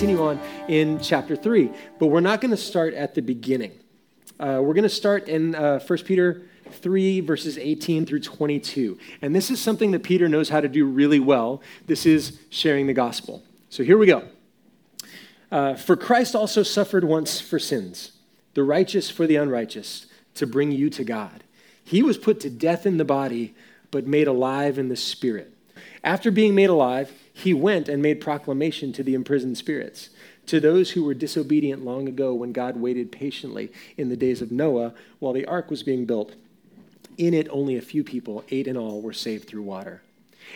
continue on in chapter 3. But we're not going to start at the beginning. Uh, we're going to start in uh, 1 Peter 3, verses 18 through 22. And this is something that Peter knows how to do really well. This is sharing the gospel. So here we go. Uh, for Christ also suffered once for sins, the righteous for the unrighteous, to bring you to God. He was put to death in the body, but made alive in the spirit. After being made alive, he went and made proclamation to the imprisoned spirits, to those who were disobedient long ago when God waited patiently in the days of Noah while the ark was being built. In it, only a few people, eight in all, were saved through water.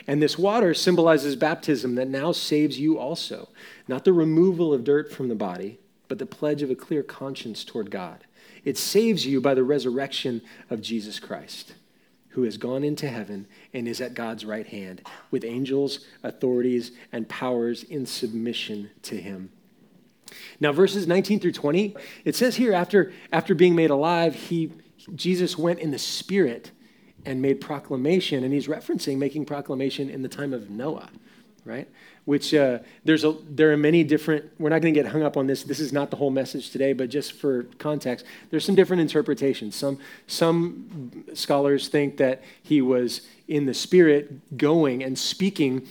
And this water symbolizes baptism that now saves you also, not the removal of dirt from the body, but the pledge of a clear conscience toward God. It saves you by the resurrection of Jesus Christ, who has gone into heaven and is at God's right hand, with angels, authorities, and powers in submission to him. Now, verses 19 through 20, it says here after, after being made alive, he, Jesus went in the Spirit and made proclamation, and he's referencing making proclamation in the time of Noah, right? Which uh, there's a there are many different. We're not going to get hung up on this. This is not the whole message today, but just for context, there's some different interpretations. Some some scholars think that he was in the spirit, going and speaking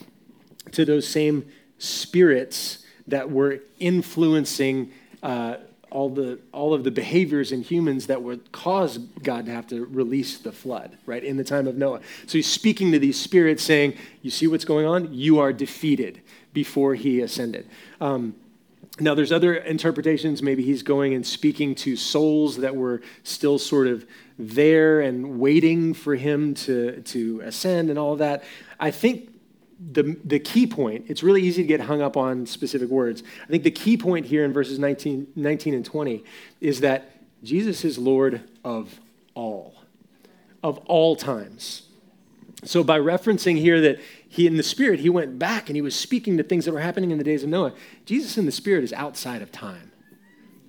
to those same spirits that were influencing. Uh, all the all of the behaviors in humans that would cause God to have to release the flood, right, in the time of Noah. So he's speaking to these spirits saying, You see what's going on? You are defeated before he ascended. Um, now, there's other interpretations. Maybe he's going and speaking to souls that were still sort of there and waiting for him to, to ascend and all of that. I think the, the key point, it's really easy to get hung up on specific words. I think the key point here in verses 19, 19 and 20 is that Jesus is Lord of all, of all times. So by referencing here that he in the spirit, he went back and he was speaking to things that were happening in the days of Noah. Jesus in the spirit is outside of time,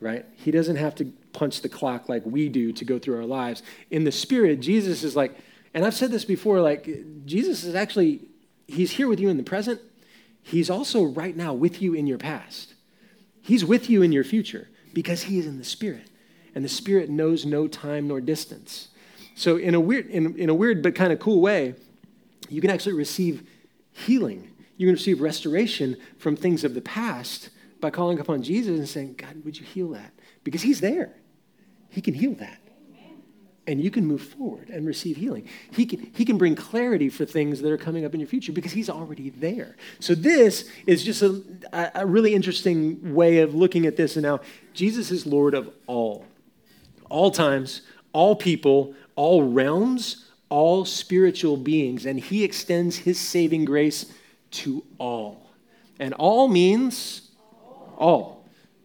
right? He doesn't have to punch the clock like we do to go through our lives. In the spirit, Jesus is like, and I've said this before, like Jesus is actually He's here with you in the present. He's also right now with you in your past. He's with you in your future because He is in the Spirit. And the Spirit knows no time nor distance. So, in a weird, in, in a weird but kind of cool way, you can actually receive healing. You can receive restoration from things of the past by calling upon Jesus and saying, God, would you heal that? Because He's there. He can heal that and you can move forward and receive healing. He can, he can bring clarity for things that are coming up in your future because he's already there. So, this is just a, a really interesting way of looking at this. And now, Jesus is Lord of all, all times, all people, all realms, all spiritual beings, and he extends his saving grace to all. And all means all.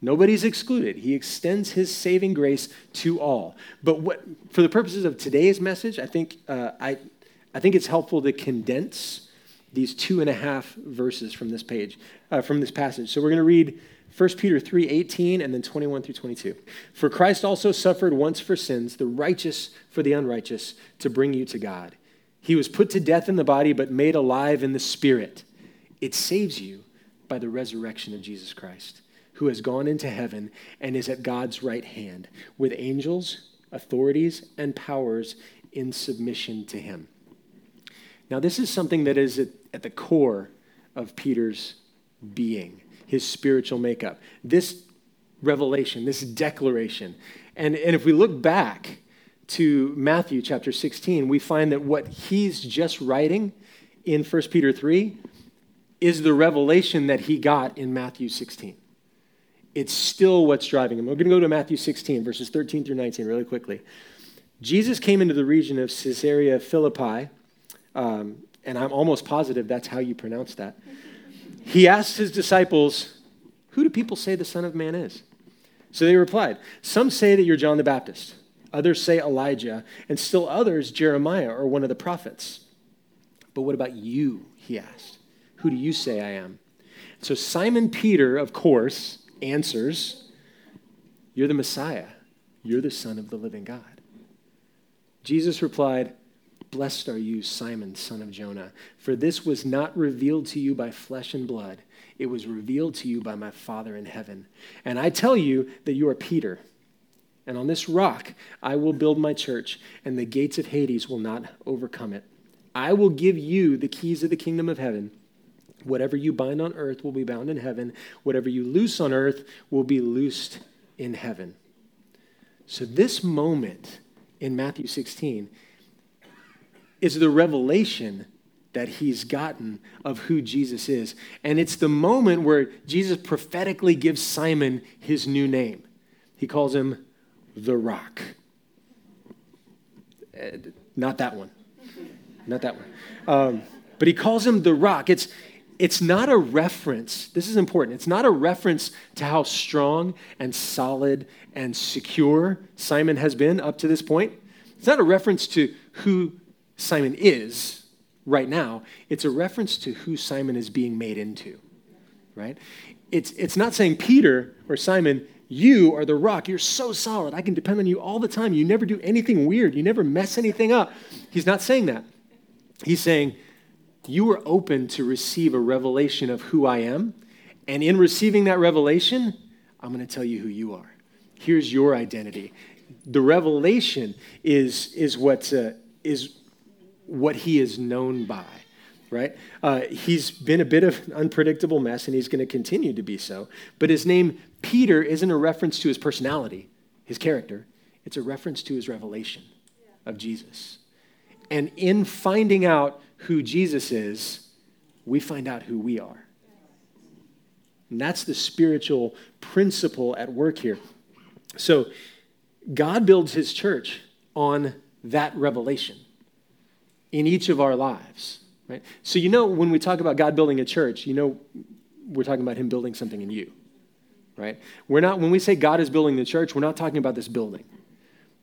Nobody's excluded. He extends his saving grace to all. But what, for the purposes of today's message, I think, uh, I, I think it's helpful to condense these two and a half verses from this page, uh, from this passage. So we're going to read 1 Peter 3 18 and then 21 through 22. For Christ also suffered once for sins, the righteous for the unrighteous, to bring you to God. He was put to death in the body, but made alive in the spirit. It saves you by the resurrection of Jesus Christ who has gone into heaven and is at God's right hand, with angels, authorities, and powers in submission to him. Now, this is something that is at, at the core of Peter's being, his spiritual makeup. This revelation, this declaration. And, and if we look back to Matthew chapter 16, we find that what he's just writing in 1 Peter 3 is the revelation that he got in Matthew 16 it's still what's driving him. We're going to go to Matthew 16, verses 13 through 19, really quickly. Jesus came into the region of Caesarea Philippi, um, and I'm almost positive that's how you pronounce that. He asked his disciples, Who do people say the Son of Man is? So they replied, Some say that you're John the Baptist, others say Elijah, and still others Jeremiah or one of the prophets. But what about you? He asked. Who do you say I am? So Simon Peter, of course, answers, You're the Messiah. You're the Son of the living God. Jesus replied, Blessed are you, Simon, son of Jonah, for this was not revealed to you by flesh and blood. It was revealed to you by my Father in heaven. And I tell you that you are Peter. And on this rock I will build my church, and the gates of Hades will not overcome it. I will give you the keys of the kingdom of heaven. Whatever you bind on earth will be bound in heaven. Whatever you loose on earth will be loosed in heaven. So, this moment in Matthew 16 is the revelation that he's gotten of who Jesus is. And it's the moment where Jesus prophetically gives Simon his new name. He calls him the rock. Uh, not that one. Not that one. Um, but he calls him the rock. It's, it's not a reference, this is important, it's not a reference to how strong and solid and secure Simon has been up to this point. It's not a reference to who Simon is right now. It's a reference to who Simon is being made into, right? It's, it's not saying, Peter or Simon, you are the rock. You're so solid. I can depend on you all the time. You never do anything weird. You never mess anything up. He's not saying that. He's saying, You are open to receive a revelation of who I am. And in receiving that revelation, I'm going to tell you who you are. Here's your identity. The revelation is, is, what, uh, is what he is known by right? Uh, he's been a bit of an unpredictable mess, and he's going to continue to be so. But his name, Peter, isn't a reference to his personality, his character. It's a reference to his revelation of Jesus. And in finding out who Jesus is, we find out who we are. And that's the spiritual principle at work here. So, God builds his church on that revelation in each of our lives. Right? So, you know, when we talk about God building a church, you know, we're talking about Him building something in you. Right? We're not, when we say God is building the church, we're not talking about this building.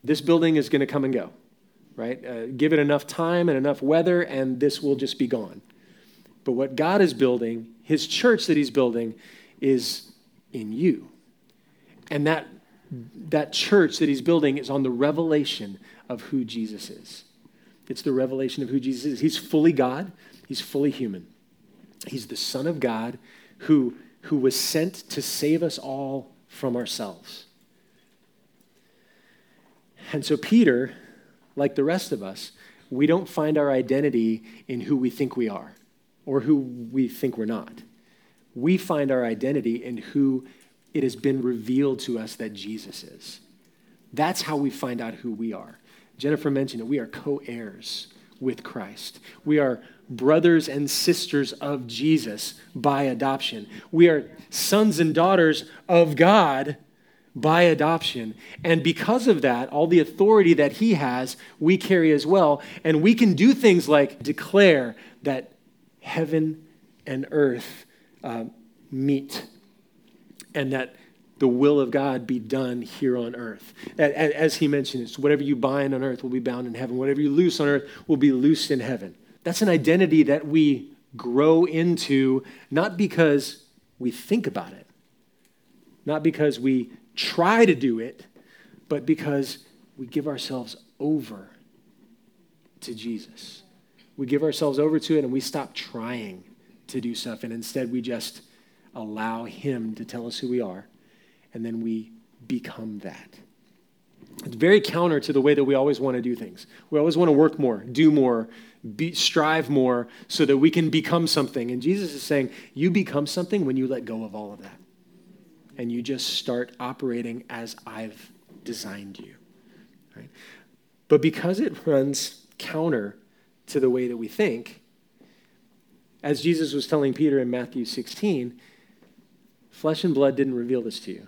This building is going to come and go. Right? Uh, give it enough time and enough weather, and this will just be gone. But what God is building, His church that He's building, is in you. And that, that church that He's building is on the revelation of who Jesus is. It's the revelation of who Jesus is. He's fully God, he's fully human. He's the Son of God who, who was sent to save us all from ourselves. And so, Peter, like the rest of us, we don't find our identity in who we think we are or who we think we're not. We find our identity in who it has been revealed to us that Jesus is. That's how we find out who we are. Jennifer mentioned it. We are co heirs with Christ. We are brothers and sisters of Jesus by adoption. We are sons and daughters of God by adoption. And because of that, all the authority that He has, we carry as well. And we can do things like declare that heaven and earth uh, meet and that the will of God be done here on earth. As he mentioned, it's whatever you bind on earth will be bound in heaven. Whatever you loose on earth will be loosed in heaven. That's an identity that we grow into, not because we think about it, not because we try to do it, but because we give ourselves over to Jesus. We give ourselves over to it and we stop trying to do stuff, and instead we just allow Him to tell us who we are and then we become that. It's very counter to the way that we always want to do things. We always want to work more, do more, be, strive more so that we can become something. And Jesus is saying, you become something when you let go of all of that. And you just start operating as I've designed you. Right? But because it runs counter to the way that we think, as Jesus was telling Peter in Matthew 16, flesh and blood didn't reveal this to you.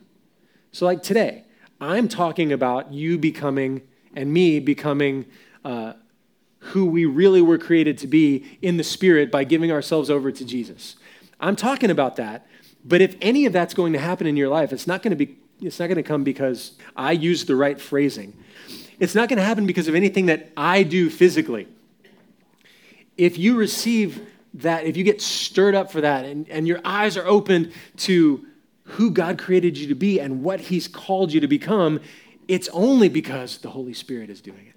So, like today, I'm talking about you becoming and me becoming uh, who we really were created to be in the Spirit by giving ourselves over to Jesus. I'm talking about that. But if any of that's going to happen in your life, it's not going to be. It's not going to come because I use the right phrasing. It's not going to happen because of anything that I do physically. If you receive that, if you get stirred up for that, and, and your eyes are opened to who God created you to be and what He's called you to become, it's only because the Holy Spirit is doing it.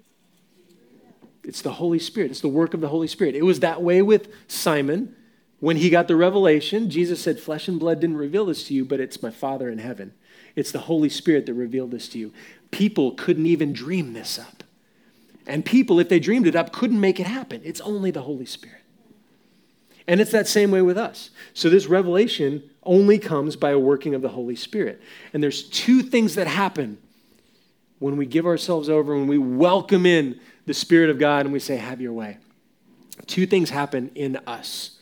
It's the Holy Spirit, it's the work of the Holy Spirit. It was that way with Simon. When he got the revelation, Jesus said, Flesh and blood didn't reveal this to you, but it's my Father in heaven. It's the Holy Spirit that revealed this to you. People couldn't even dream this up. And people, if they dreamed it up, couldn't make it happen. It's only the Holy Spirit. And it's that same way with us. So this revelation only comes by a working of the Holy Spirit. And there's two things that happen when we give ourselves over, when we welcome in the Spirit of God and we say, Have your way. Two things happen in us.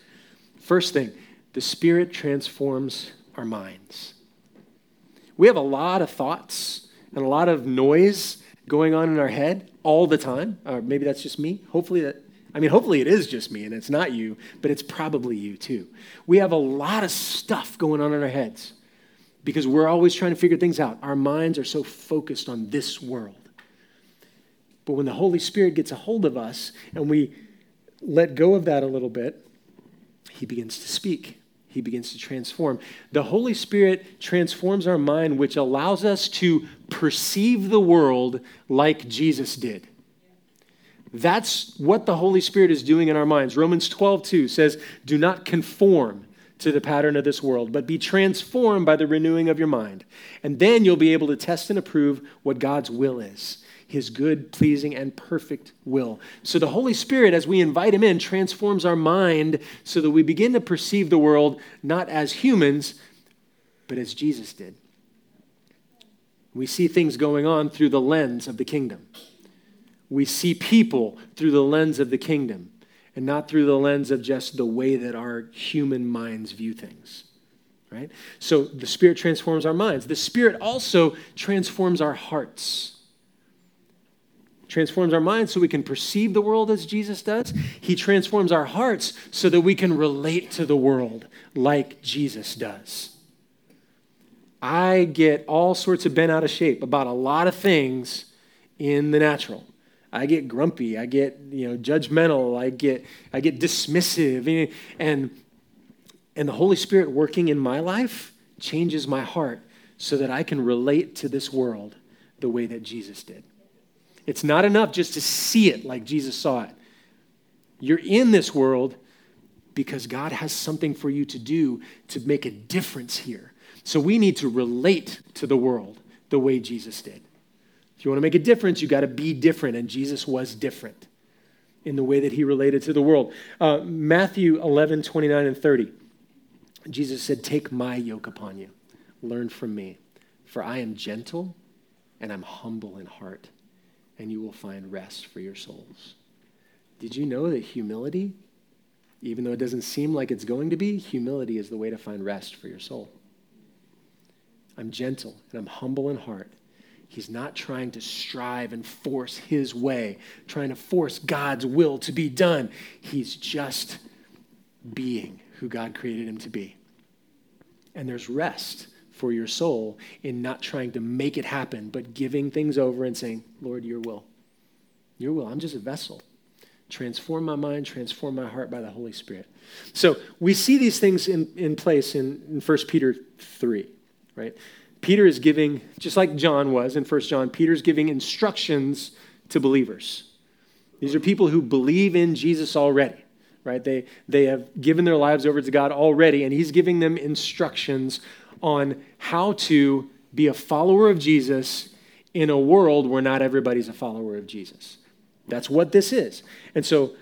First thing, the Spirit transforms our minds. We have a lot of thoughts and a lot of noise going on in our head all the time. Or maybe that's just me. Hopefully that I mean, hopefully it is just me and it's not you, but it's probably you too. We have a lot of stuff going on in our heads because we're always trying to figure things out. Our minds are so focused on this world. But when the Holy Spirit gets a hold of us and we let go of that a little bit, He begins to speak. He begins to transform. The Holy Spirit transforms our mind, which allows us to perceive the world like Jesus did. That's what the Holy Spirit is doing in our minds. Romans 12, 2 says, Do not conform to the pattern of this world, but be transformed by the renewing of your mind. And then you'll be able to test and approve what God's will is his good, pleasing, and perfect will. So the Holy Spirit, as we invite him in, transforms our mind so that we begin to perceive the world not as humans, but as Jesus did. We see things going on through the lens of the kingdom we see people through the lens of the kingdom and not through the lens of just the way that our human minds view things. Right? So the Spirit transforms our minds. The Spirit also transforms our hearts. Transforms our minds so we can perceive the world as Jesus does. He transforms our hearts so that we can relate to the world like Jesus does. I get all sorts of bent out of shape about a lot of things in the natural. I get grumpy, I get, you know, judgmental, I get I get dismissive and and the Holy Spirit working in my life changes my heart so that I can relate to this world the way that Jesus did. It's not enough just to see it like Jesus saw it. You're in this world because God has something for you to do to make a difference here. So we need to relate to the world the way Jesus did. If you want to make a difference, you got to be different. And Jesus was different in the way that he related to the world. Uh, Matthew 11, 29 and 30. Jesus said, Take my yoke upon you, learn from me, for I am gentle and I'm humble in heart, and you will find rest for your souls. Did you know that humility, even though it doesn't seem like it's going to be, humility is the way to find rest for your soul? I'm gentle and I'm humble in heart, He's not trying to strive and force his way, trying to force God's will to be done. He's just being who God created him to be. And there's rest for your soul in not trying to make it happen, but giving things over and saying, Lord, your will. Your will. I'm just a vessel. Transform my mind, transform my heart by the Holy Spirit. So we see these things in, in place in, in 1 Peter 3, right? Peter is giving, just like John was in 1 John, Peter's giving instructions to believers. These are people who believe in Jesus already, right? They, they have given their lives over to God already, and he's giving them instructions on how to be a follower of Jesus in a world where not everybody's a follower of Jesus. That's what this is. And so,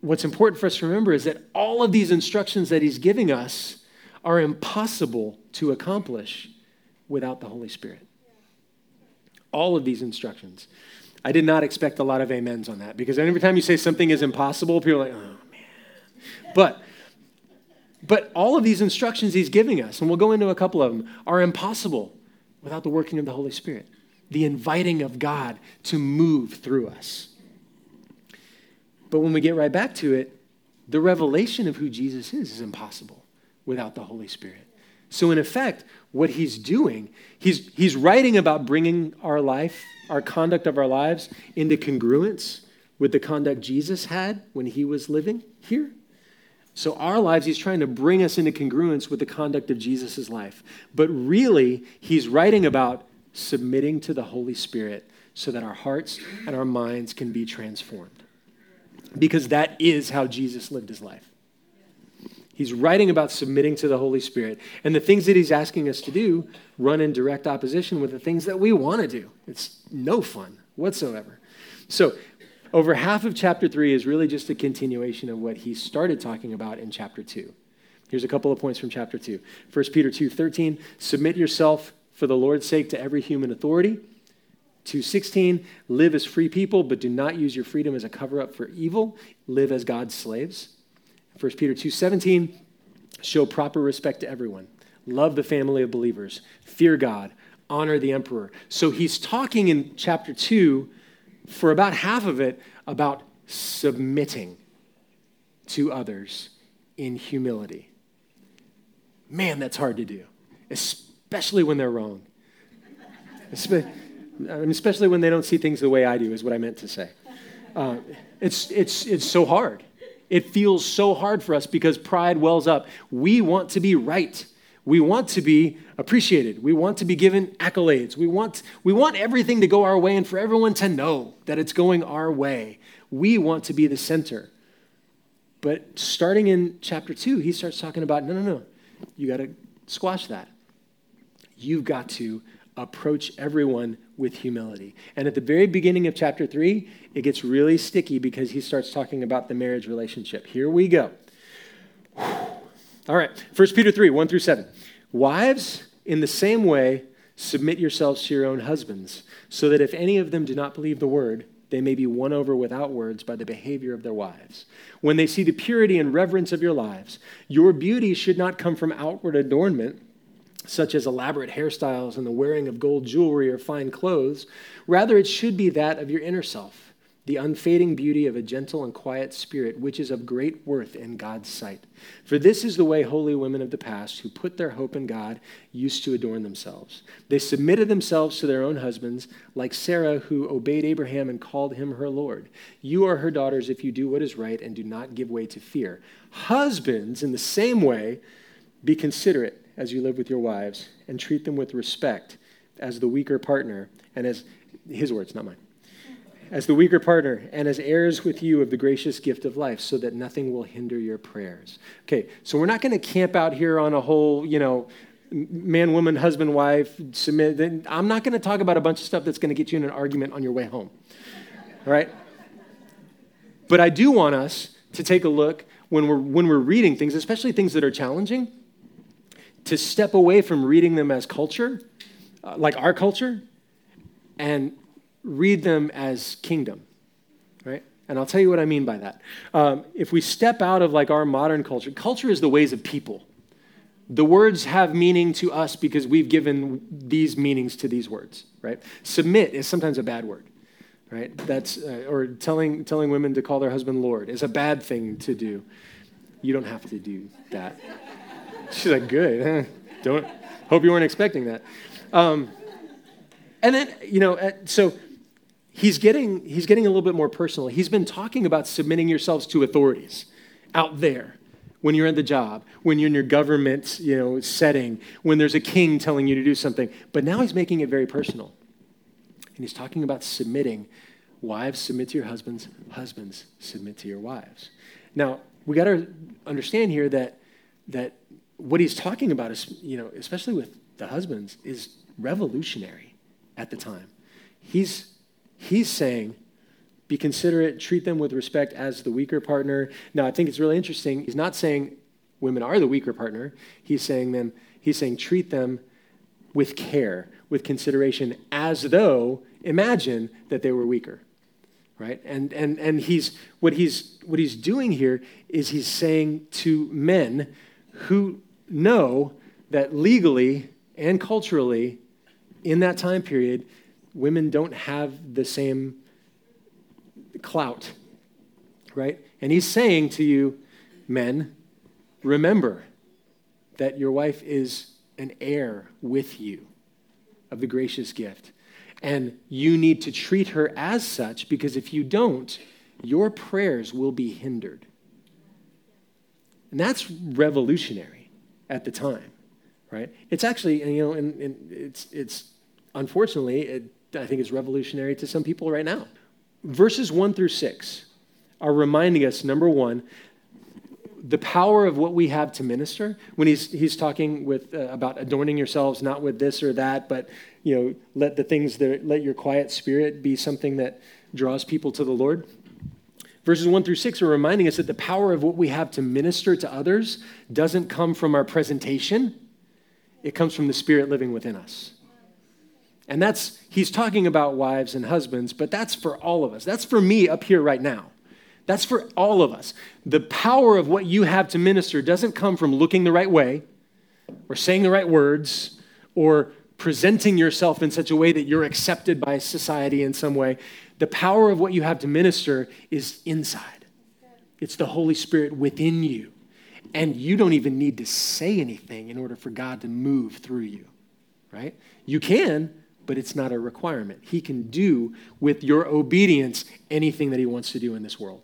what's important for us to remember is that all of these instructions that he's giving us are impossible to accomplish without the Holy Spirit. All of these instructions. I did not expect a lot of amens on that because every time you say something is impossible, people are like, oh man. But but all of these instructions he's giving us, and we'll go into a couple of them, are impossible without the working of the Holy Spirit, the inviting of God to move through us. But when we get right back to it, the revelation of who Jesus is is impossible without the Holy Spirit. So, in effect, what he's doing, he's, he's writing about bringing our life, our conduct of our lives, into congruence with the conduct Jesus had when he was living here. So, our lives, he's trying to bring us into congruence with the conduct of Jesus' life. But really, he's writing about submitting to the Holy Spirit so that our hearts and our minds can be transformed. because that is how Jesus lived his life. He's writing about submitting to the Holy Spirit. And the things that he's asking us to do run in direct opposition with the things that we want to do. It's no fun whatsoever. So, over half of chapter 3 is really just a continuation of what he started talking about in chapter 2. Here's a couple of points from chapter 2. 1 Peter 2:13, submit yourself for the Lord's sake to every human authority. 2:16, live as free people, but do not use your freedom as a cover up for evil. Live as God's slaves. 1 Peter 2:17, show proper respect to everyone. Love the family of believers. Fear God. Honor the emperor. So he's talking in chapter 2 for about half of it about submitting to others in humility. Man, that's hard to do, especially when they're wrong. Especially when they don't see things the way I do, is what I meant to say. Uh, it's, it's, it's so hard. It feels so hard for us because pride wells up. We want to be right. We want to be appreciated. We want to be given accolades. We want, we want everything to go our way and for everyone to know that it's going our way. We want to be the center. But starting in chapter two, he starts talking about no, no, no. You got to squash that. You've got to approach everyone with humility. And at the very beginning of chapter 3, it gets really sticky because he starts talking about the marriage relationship. Here we go. All right, 1 Peter 3 1 through 7. Wives, in the same way, submit yourselves to your own husbands, so that if any of them do not believe the word, they may be won over without words by the behavior of their wives. When they see the purity and reverence of your lives, your beauty should not come from outward adornment such as elaborate hairstyles and the wearing of gold jewelry or fine clothes. Rather, it should be that of your inner self, the unfading beauty of a gentle and quiet spirit, which is of great worth in God's sight. For this is the way holy women of the past, who put their hope in God, used to adorn themselves. They submitted themselves to their own husbands, like Sarah, who obeyed Abraham and called him her Lord. You are her daughters if you do what is right and do not give way to fear. Husbands, in the same way, be considerate as you live with your wives and treat them with respect as the weaker partner and as his words, not mine. As the weaker partner and as heirs with you of the gracious gift of life, so that nothing will hinder your prayers. Okay, so we're not going to camp out here on a whole, you know, man, woman, husband, wife, submit. I'm not going to talk about a bunch of stuff that's going to get you in an argument on your way home. All right? But I do want us to take a look when we're, when we're reading things, especially things that are challenging to step away from reading them as culture, uh, like our culture, and read them as kingdom, right? And I'll tell you what I mean by that. Um, if we step out of like our modern culture, culture is the ways of people. The words have meaning to us because we've given these meanings to these words, right? Submit is sometimes a bad word, right? That's uh, or telling telling women to call their husband Lord is a bad thing to do. You don't have to do that. She's like, good. Don't hope you weren't expecting that. Um, and then, you know, so he's getting he's getting a little bit more personal. He's been talking about submitting yourselves to authorities out there when you're in the job, when you're in your government, you know, setting, when there's a king telling you to do something. But now he's making it very personal. And he's talking about submitting. Wives, submit to your husbands. Husbands, submit to your wives. Now, we got to understand here that that what he's talking about is, you know, especially with the husbands, is revolutionary at the time. He's, he's saying, be considerate, treat them with respect as the weaker partner. Now, I think it's really interesting. He's not saying women are the weaker partner. He's saying them, he's saying treat them with care, with consideration, as though, imagine that they were weaker. Right? And and and he's what he's what he's doing here is he's saying to men who know that legally and culturally, in that time period, women don't have the same clout, right? And he's saying to you, men, remember that your wife is an heir with you of the gracious gift. And you need to treat her as such because if you don't, your prayers will be hindered. And that's revolutionary at the time, right? It's actually, you know, and, and it's, it's unfortunately, it, I think is revolutionary to some people right now. Verses one through six are reminding us number one, the power of what we have to minister. When he's, he's talking with, uh, about adorning yourselves not with this or that but you know let the things that let your quiet spirit be something that draws people to the lord. Verses 1 through 6 are reminding us that the power of what we have to minister to others doesn't come from our presentation. It comes from the spirit living within us and that's he's talking about wives and husbands but that's for all of us that's for me up here right now that's for all of us. The power of what you have to minister doesn't come from looking the right way or saying the right words or presenting yourself in such a way that you're accepted by society in some way. The power of what you have to minister is inside, it's the Holy Spirit within you. And you don't even need to say anything in order for God to move through you, right? You can, but it's not a requirement. He can do with your obedience anything that He wants to do in this world.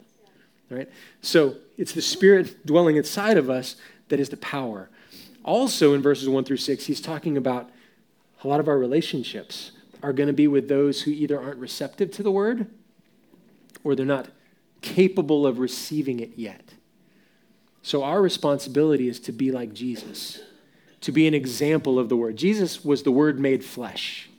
Right? So it's the Spirit dwelling inside of us that is the power. Also, in verses 1 through 6, he's talking about a lot of our relationships are going to be with those who either aren't receptive to the word or they're not capable of receiving it yet. So, our responsibility is to be like Jesus, to be an example of the word. Jesus was the word made flesh.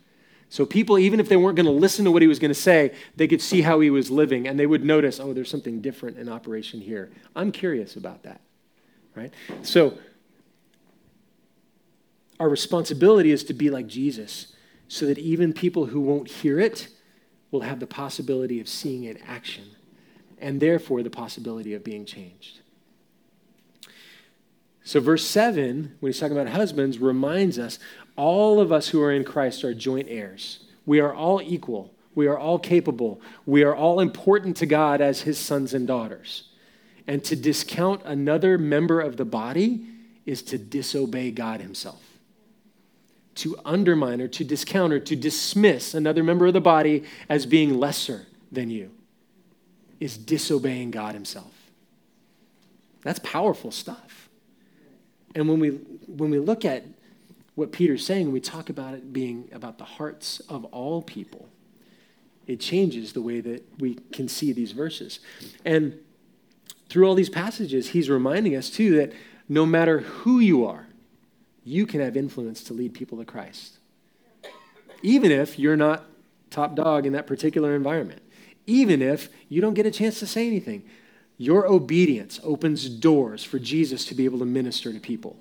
So people, even if they weren't going to listen to what he was going to say, they could see how he was living and they would notice, oh, there's something different in operation here. I'm curious about that, right? So our responsibility is to be like Jesus so that even people who won't hear it will have the possibility of seeing it in action and therefore the possibility of being changed. So, verse 7, when he's talking about husbands, reminds us all of us who are in Christ are joint heirs. We are all equal. We are all capable. We are all important to God as his sons and daughters. And to discount another member of the body is to disobey God himself. To undermine or to discount or to dismiss another member of the body as being lesser than you is disobeying God himself. That's powerful stuff. And when we, when we look at what Peter's saying, we talk about it being about the hearts of all people. It changes the way that we can see these verses. And through all these passages, he's reminding us too that no matter who you are, you can have influence to lead people to Christ. Even if you're not top dog in that particular environment, even if you don't get a chance to say anything, your obedience opens doors for Jesus to be able to minister to people.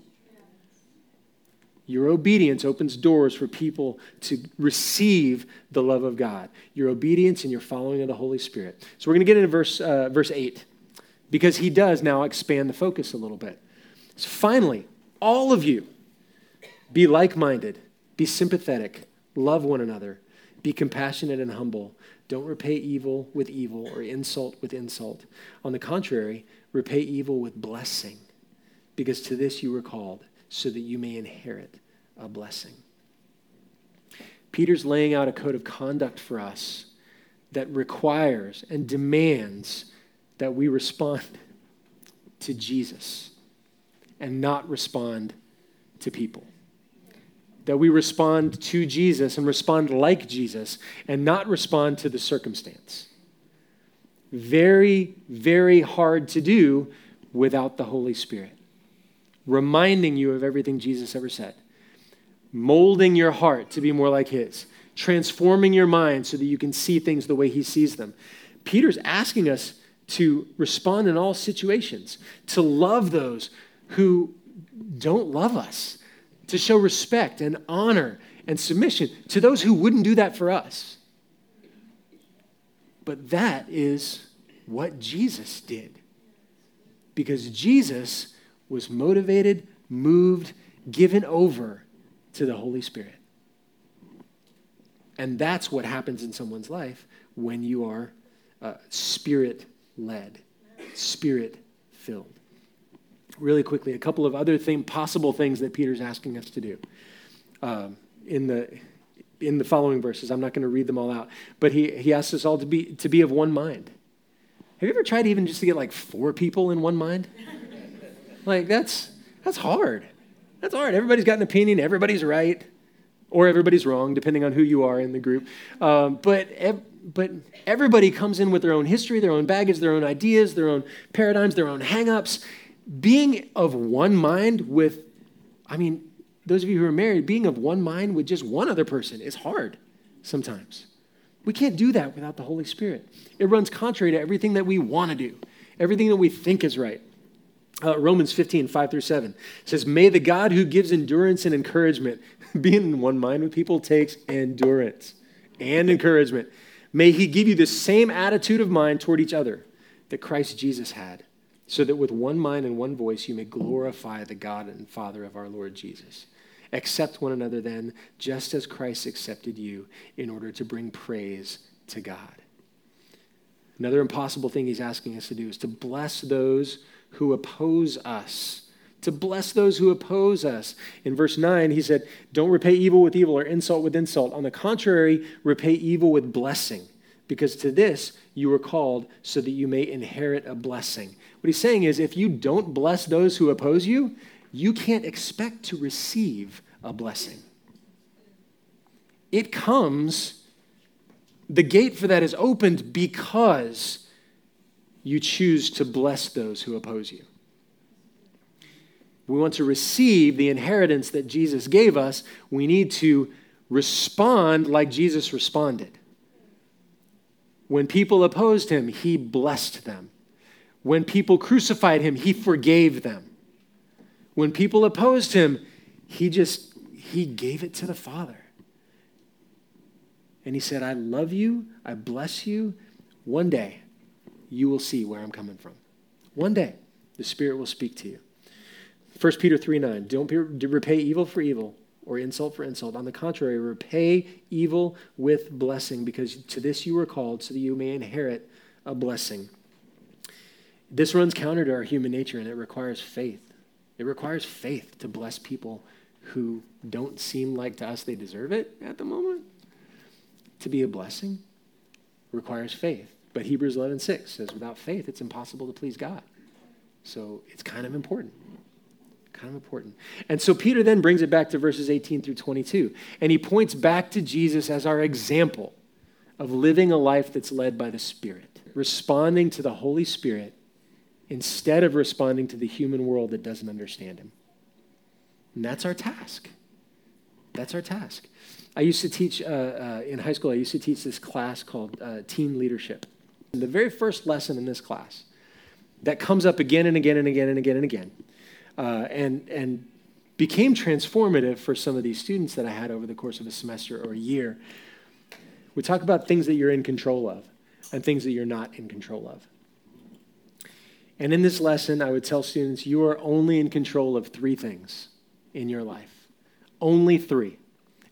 Your obedience opens doors for people to receive the love of God. Your obedience and your following of the Holy Spirit. So we're going to get into verse, uh, verse 8 because he does now expand the focus a little bit. So finally, all of you be like minded, be sympathetic, love one another, be compassionate and humble. Don't repay evil with evil or insult with insult. On the contrary, repay evil with blessing, because to this you were called so that you may inherit a blessing. Peter's laying out a code of conduct for us that requires and demands that we respond to Jesus and not respond to people. That we respond to Jesus and respond like Jesus and not respond to the circumstance. Very, very hard to do without the Holy Spirit reminding you of everything Jesus ever said, molding your heart to be more like His, transforming your mind so that you can see things the way He sees them. Peter's asking us to respond in all situations, to love those who don't love us, to show respect and honor and submission to those who wouldn't do that for us. But that is what Jesus did. Because Jesus was motivated, moved, given over to the Holy Spirit. And that's what happens in someone's life when you are uh, spirit led, spirit filled. Really quickly, a couple of other thing, possible things that Peter's asking us to do um, in, the, in the following verses. I'm not going to read them all out, but he, he asks us all to be, to be of one mind. Have you ever tried even just to get like four people in one mind? Like, that's, that's hard. That's hard. Everybody's got an opinion, everybody's right, or everybody's wrong, depending on who you are in the group. Um, but but everybody comes in with their own history, their own baggage, their own ideas, their own paradigms, their own hangups. Being of one mind with, I mean, those of you who are married, being of one mind with just one other person is hard sometimes. We can't do that without the Holy Spirit. It runs contrary to everything that we want to do, everything that we think is right. Uh, Romans 15, 5 through 7 says, May the God who gives endurance and encouragement, being in one mind with people takes endurance and encouragement. May he give you the same attitude of mind toward each other that Christ Jesus had, so that with one mind and one voice you may glorify the God and Father of our Lord Jesus. Accept one another then, just as Christ accepted you, in order to bring praise to God. Another impossible thing he's asking us to do is to bless those who oppose us. To bless those who oppose us. In verse 9, he said, Don't repay evil with evil or insult with insult. On the contrary, repay evil with blessing, because to this you were called so that you may inherit a blessing. What he's saying is, if you don't bless those who oppose you, you can't expect to receive a blessing. It comes, the gate for that is opened because you choose to bless those who oppose you. We want to receive the inheritance that Jesus gave us. We need to respond like Jesus responded. When people opposed him, he blessed them. When people crucified him, he forgave them. When people opposed him, he just he gave it to the Father. And he said, I love you, I bless you. One day you will see where I'm coming from. One day the Spirit will speak to you. 1 Peter 3 9, don't repay evil for evil or insult for insult. On the contrary, repay evil with blessing, because to this you were called, so that you may inherit a blessing. This runs counter to our human nature, and it requires faith. It requires faith to bless people who don't seem like to us they deserve it at the moment. To be a blessing requires faith. But Hebrews 11 6 says, without faith, it's impossible to please God. So it's kind of important. Kind of important. And so Peter then brings it back to verses 18 through 22. And he points back to Jesus as our example of living a life that's led by the Spirit, responding to the Holy Spirit instead of responding to the human world that doesn't understand him. And that's our task. That's our task. I used to teach uh, uh, in high school, I used to teach this class called uh, Teen Leadership. The very first lesson in this class that comes up again and again and again and again and again, uh, and, and became transformative for some of these students that I had over the course of a semester or a year. We talk about things that you're in control of and things that you're not in control of. And in this lesson, I would tell students you are only in control of three things in your life. Only three.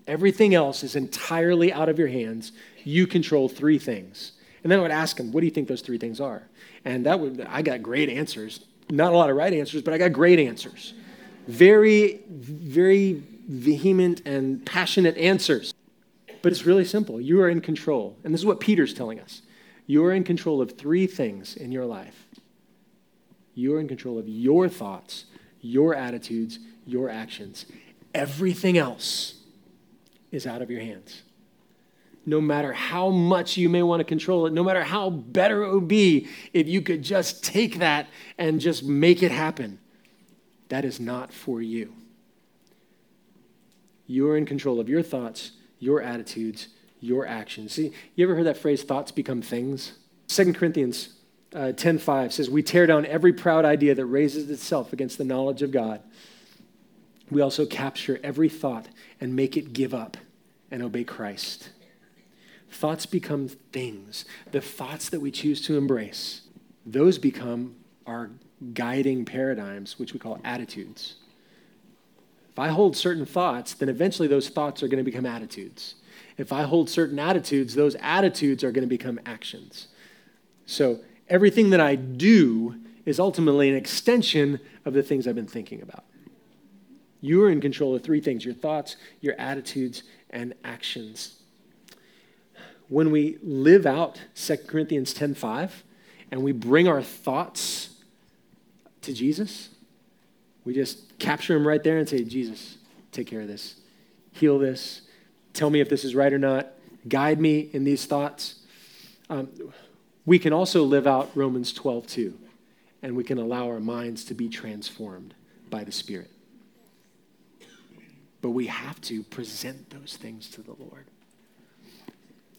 Everything else is entirely out of your hands. You control three things. And then I would ask them, what do you think those three things are? And that would, I got great answers. Not a lot of right answers, but I got great answers. Very, very vehement and passionate answers. But it's really simple. You are in control. And this is what Peter's telling us. You are in control of three things in your life you're in control of your thoughts, your attitudes, your actions. Everything else is out of your hands. No matter how much you may want to control it, no matter how better it would be if you could just take that and just make it happen, that is not for you. You are in control of your thoughts, your attitudes, your actions. See, you ever heard that phrase, thoughts become things? Second Corinthians uh, 10.5 says, We tear down every proud idea that raises itself against the knowledge of God. We also capture every thought and make it give up and obey Christ. Thoughts become things. The thoughts that we choose to embrace, those become our guiding paradigms, which we call attitudes. If I hold certain thoughts, then eventually those thoughts are going to become attitudes. If I hold certain attitudes, those attitudes are going to become actions. So everything that I do is ultimately an extension of the things I've been thinking about. You are in control of three things your thoughts, your attitudes, and actions. When we live out 2 Corinthians 10:5 and we bring our thoughts to Jesus, we just capture them right there and say, Jesus, take care of this. Heal this. Tell me if this is right or not. Guide me in these thoughts. Um, we can also live out Romans 12:2 and we can allow our minds to be transformed by the Spirit. But we have to present those things to the Lord.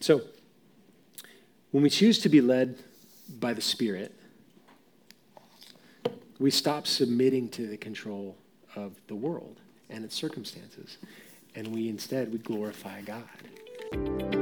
So, when we choose to be led by the Spirit, we stop submitting to the control of the world and its circumstances, and we instead we glorify God.